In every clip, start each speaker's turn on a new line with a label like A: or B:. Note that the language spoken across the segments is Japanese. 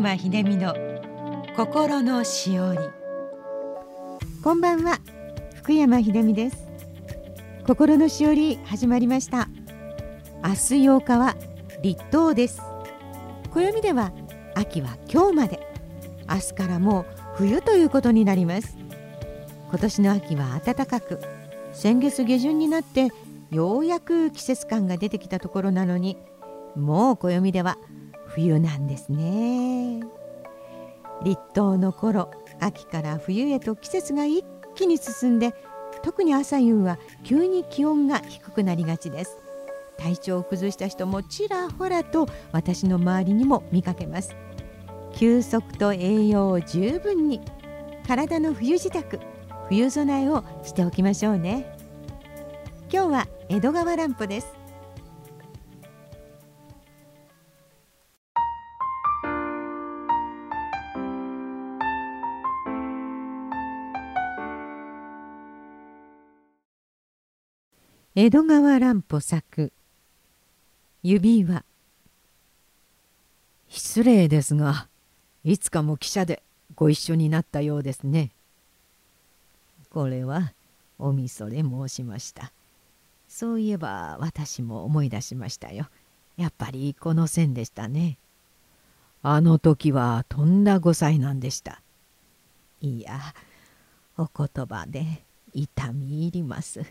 A: 山秀美の心のしおりこんばんは。福山秀美です。心のしおり始まりました。明日8日は立冬です。暦では秋は今日まで。明日からもう冬ということになります。今年の秋は暖かく先月下旬になってようやく季節感が出てきたところなのにもう暦では冬なんですね。立冬の頃秋から冬へと季節が一気に進んで特に朝夕は急に気温が低くなりがちです。体調を崩した人もちらほらと私の周りにも見かけます。休息と栄養を十分に体の冬支度冬備えをしておきましょうね。今日は江戸川乱歩です。江戸川乱歩作。指輪。
B: 失礼ですがいつかも汽車でご一緒になったようですね。
C: これはおみそで申しました。そういえば私も思い出しましたよ。やっぱりこの線でしたね。
B: あの時はとんだご災難でした。
C: いやお言葉で痛み入ります。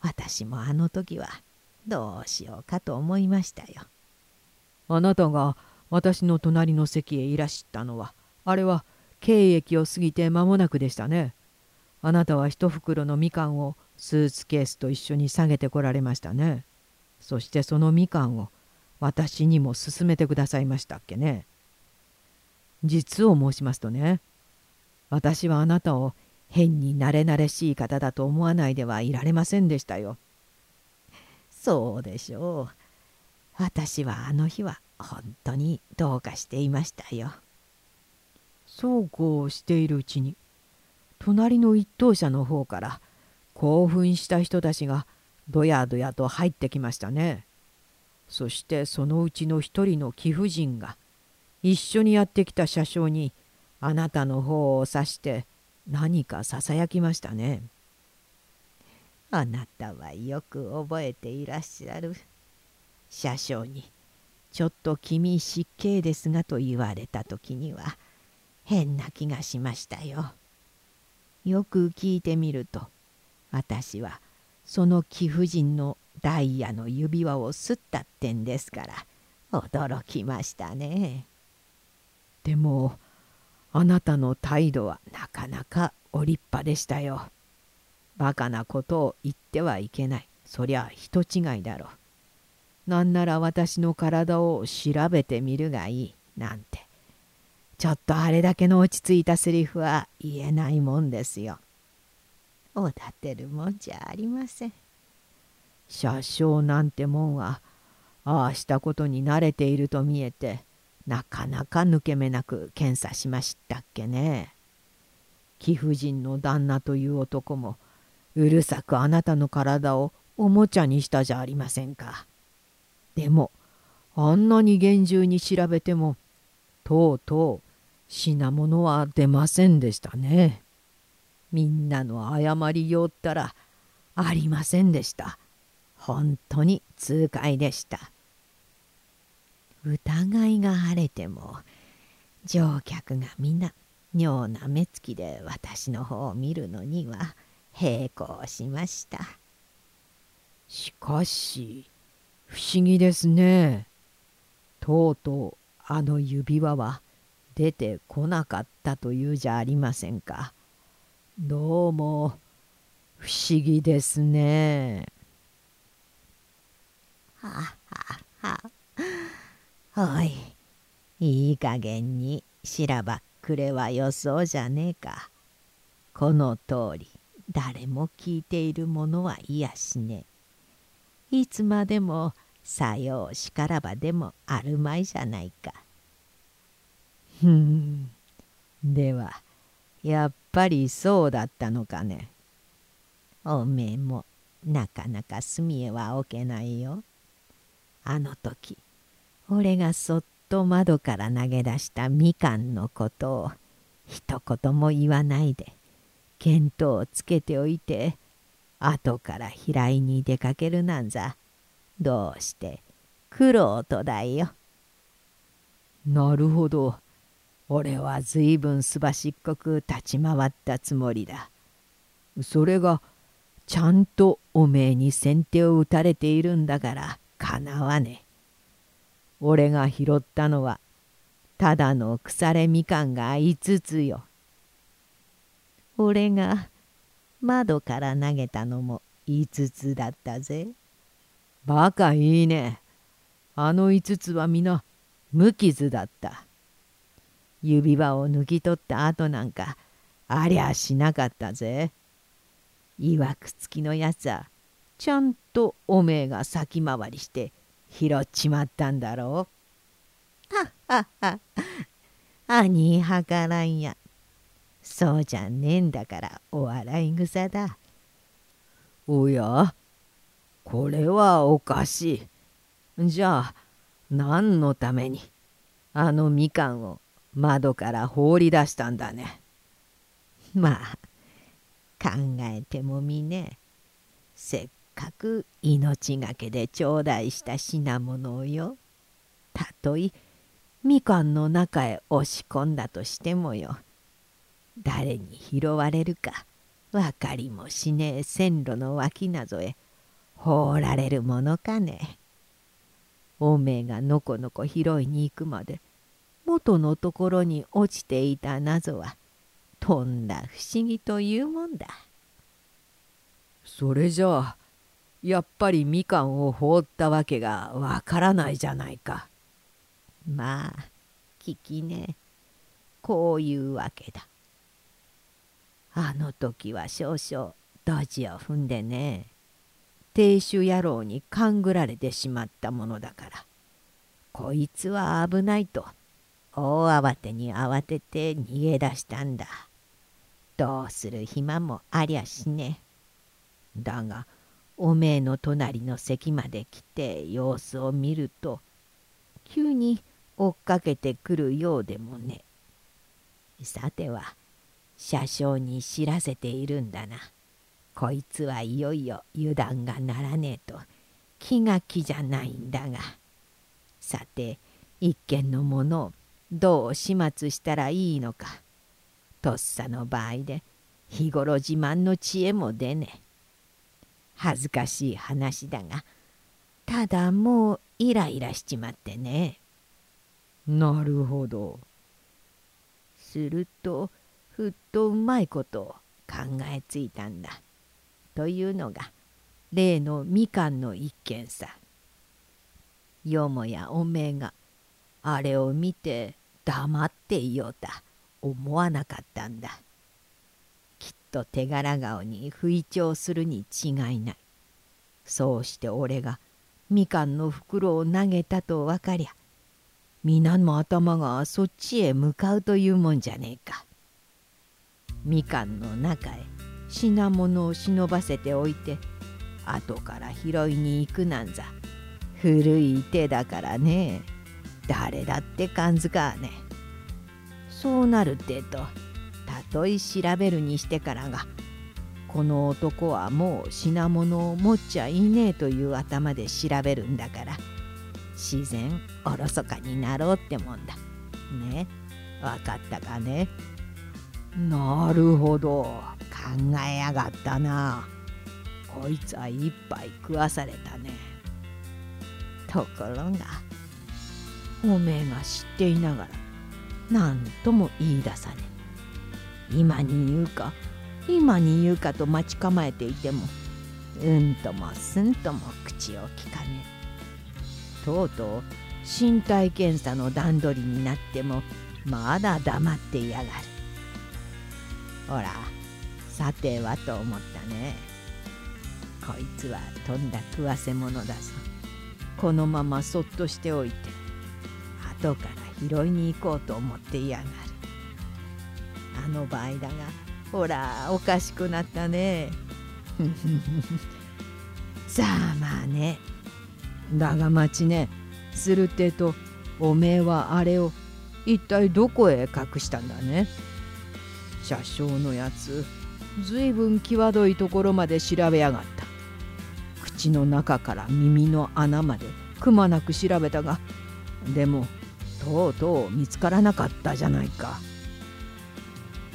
C: 私もあの時はどうしようかと思いましたよ。
B: あなたが私の隣の席へいらしたのはあれは経駅を過ぎて間もなくでしたね。あなたは一袋のみかんをスーツケースと一緒に下げてこられましたね。そしてそのみかんを私にも勧めてくださいましたっけね。実を申しますとね私はあなたを変に慣れ慣れしい方だと思わないではいられませんでしたよ。
C: そうでしょう。私はあの日は本当にどうかしていましたよ。
B: そうこうしているうちに隣の一等車の方から興奮した人たちがどやどやと入ってきましたね。そしてそのうちの一人の貴婦人が一緒にやってきた車掌にあなたの方を指して何かささやきましたね。
C: あなたはよく覚えていらっしゃる。車掌に「ちょっと君失敬ですが」と言われた時には変な気がしましたよ。よく聞いてみると私はその貴婦人のダイヤの指輪をすったってんですから驚きましたね。
B: でもあなたの態度はなかなかお立派でしたよ。バカなことを言ってはいけない。そりゃ人違いだろう。なんなら私の体を調べてみるがいい。なんて。ちょっとあれだけの落ち着いたセリフは言えないもんですよ。
C: おだてるもんじゃありません。
B: 車掌なんてもんはああしたことに慣れていると見えてなかなか抜け目なく検査しましたっけね。貴婦人の旦那という男もうるさくあなたの体をおもちゃにしたじゃありませんか。でもあんなに厳重に調べてもとうとう品物は出ませんでしたね。みんなの謝りようったらありませんでした。本当に痛快でした。
C: 疑いが晴れても乗客が皆妙な目つきで私の方を見るのには並行しました。
B: しかし不思議ですね。とうとうあの指輪は出てこなかったというじゃありませんか。どうも不思議ですね。
C: はははおいいい加減にしらばっくれはよそうじゃねえか。この通り誰も聞いているものはいやしね。えいつまでもさようしからばでもあるまいじゃないか。
B: ふん。ではやっぱりそうだったのかね。
C: おめえもなかなか隅へは置けないよ。あの時俺がそっと窓から投げ出したみかんのことを一言も言わないで見当をつけておいて後から平井に出かけるなんざどうして苦労とだいよ。
B: なるほど。俺はずいぶんすばしっこく立ち回ったつもりだ。それがちゃんとおめえに先手を打たれているんだからかなわねえ。俺が拾ったのはただの腐れみかんが5つよ。
C: 俺が窓から投げたのも5つだったぜ。
B: バカいいね。あの5つは皆無傷だった。指輪を抜き取った後なんかありゃしなかったぜ。いわくつきのやつはちゃんとおめえが先回りして拾っちまったんだろ
C: う？はっはっは。兄はからんや。そうじゃねえんだからお笑い草だ。
B: おや？これはおかしい。じゃあ何のために？あのみかんを窓から放り出したんだね。
C: まあ考えてもみねせっかく命がけで頂戴した品物をよたとえみかんの中へ押し込んだとしてもよ誰に拾われるか分かりもしねえ線路の脇なぞへ放られるものかね。おめえがのこのこ拾いに行くまで元のところに落ちていた謎はとんだ不思議というもんだ。
B: それじゃあやっぱりみかんを放ったわけがわからないじゃないか。
C: まあ聞きねこういうわけだ。あの時は少々ドジを踏んでね亭主野郎に勘ぐられてしまったものだからこいつは危ないと大慌てに慌てて逃げ出したんだ。どうする暇もありゃしね。だがおめえの隣の席まで来て様子を見ると急に追っかけてくるようでもね。さては車掌に知らせているんだな。こいつはいよいよ油断がならねえと気が気じゃないんだが。さて一軒のものをどう始末したらいいのかとっさの場合で日頃自慢の知恵も出ね恥ずかしい話だがただもうイライラしちまってね。
B: なるほど。
C: するとふっとうまいことを考えついたんだ。というのが例のみかんの一件さ。よもやおめえがあれを見て黙っていようと思わなかったんだ。と手柄顔に不意調するに違いない。そうして俺がみかんの袋を投げたと分かりゃ皆の頭がそっちへ向かうというもんじゃねえか。みかんの中へ品物を忍ばせておいて後から拾いに行くなんざ古い手だからね。誰だって感づかねそうなるってととえ調べるにしてからがこの男はもう品物を持っちゃいねえという頭で調べるんだから自然おろそかになろうってもんだ。ね。分かったかね。
B: なるほど。考えやがったな。こいつは一杯食わされたね。
C: ところがおめえが知っていながら何とも言い出さね今に言うか今に言うかと待ち構えていてもうんともすんとも口をきかねとうとう身体検査の段取りになってもまだ黙っていやがる。ほらさてはと思ったね。こいつはとんだ食わせ者だぞ。このままそっとしておいて後から拾いに行こうと思っていやがる。あの場合だが。ほらおかしくなったね。さあまあね。
B: だが待ちね。するってとおめえはあれを一体どこへ隠したんだね。車掌のやつ。ずいぶん際どいところまで調べやがった。口の中から耳の穴までくまなく調べたが。でもとうとう見つからなかったじゃないか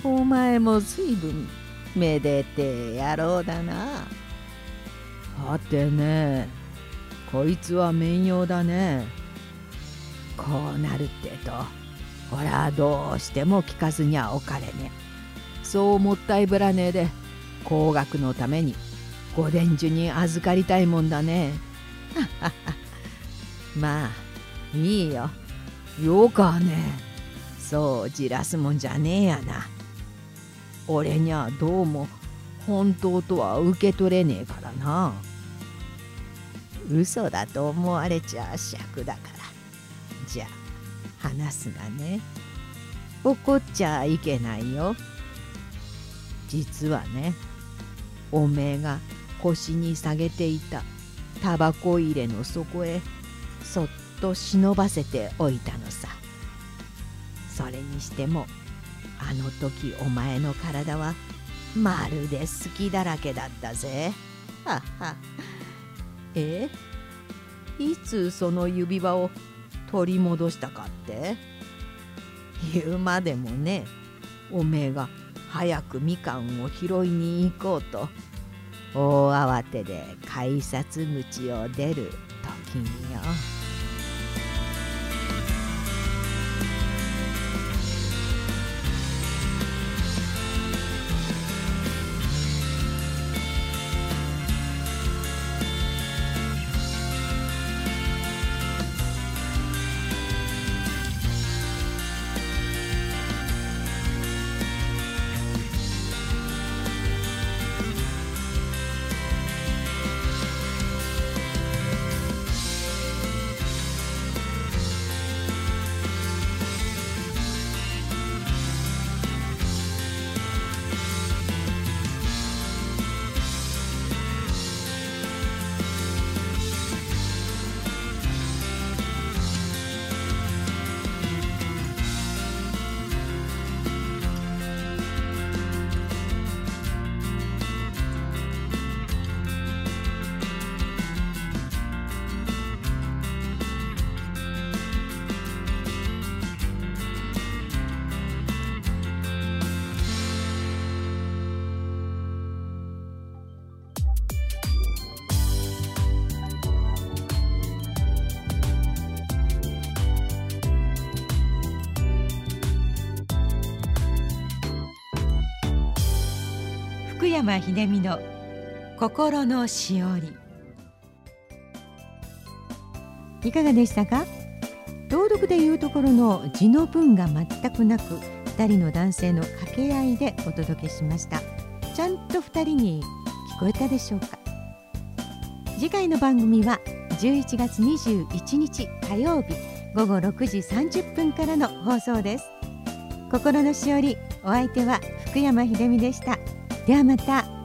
C: お前もずいぶんめでて野郎だな。
B: はてねこいつは面用だね。こうなるってとほらどうしても聞かずにはおかれね。そうもったいぶらねえで工学のためにご伝授に預かりたいもんだね。
C: まあいいよ。
B: よかね。そうじらすもんじゃねえやな俺にゃどうも本当とは受け取れねえからな。
C: 嘘だと思われちゃ尺だから。じゃあ話すがね。怒っちゃいけないよ。
B: 実はねおめえが腰に下げていたタバコ入れの底へそっと忍ばせておいたのさ。それにしてもあの時お前の体はまるで好きだらけだったぜ。はは。え？いつその指輪を取り戻したかって？言うまでもね。おめえが早くみかんを拾いに行こうと。大慌てで改札口を出る時によ。
A: 山秀美の心のしおり。いかがでしたか？朗読でいうところの字の文が全くなく2人の男性の掛け合いでお届けしました。ちゃんと2人に聞こえたでしょうか？次回の番組は11月21日火曜日午後6時30分からの放送です。心のしおりお相手は福山秀美でした。ではまた。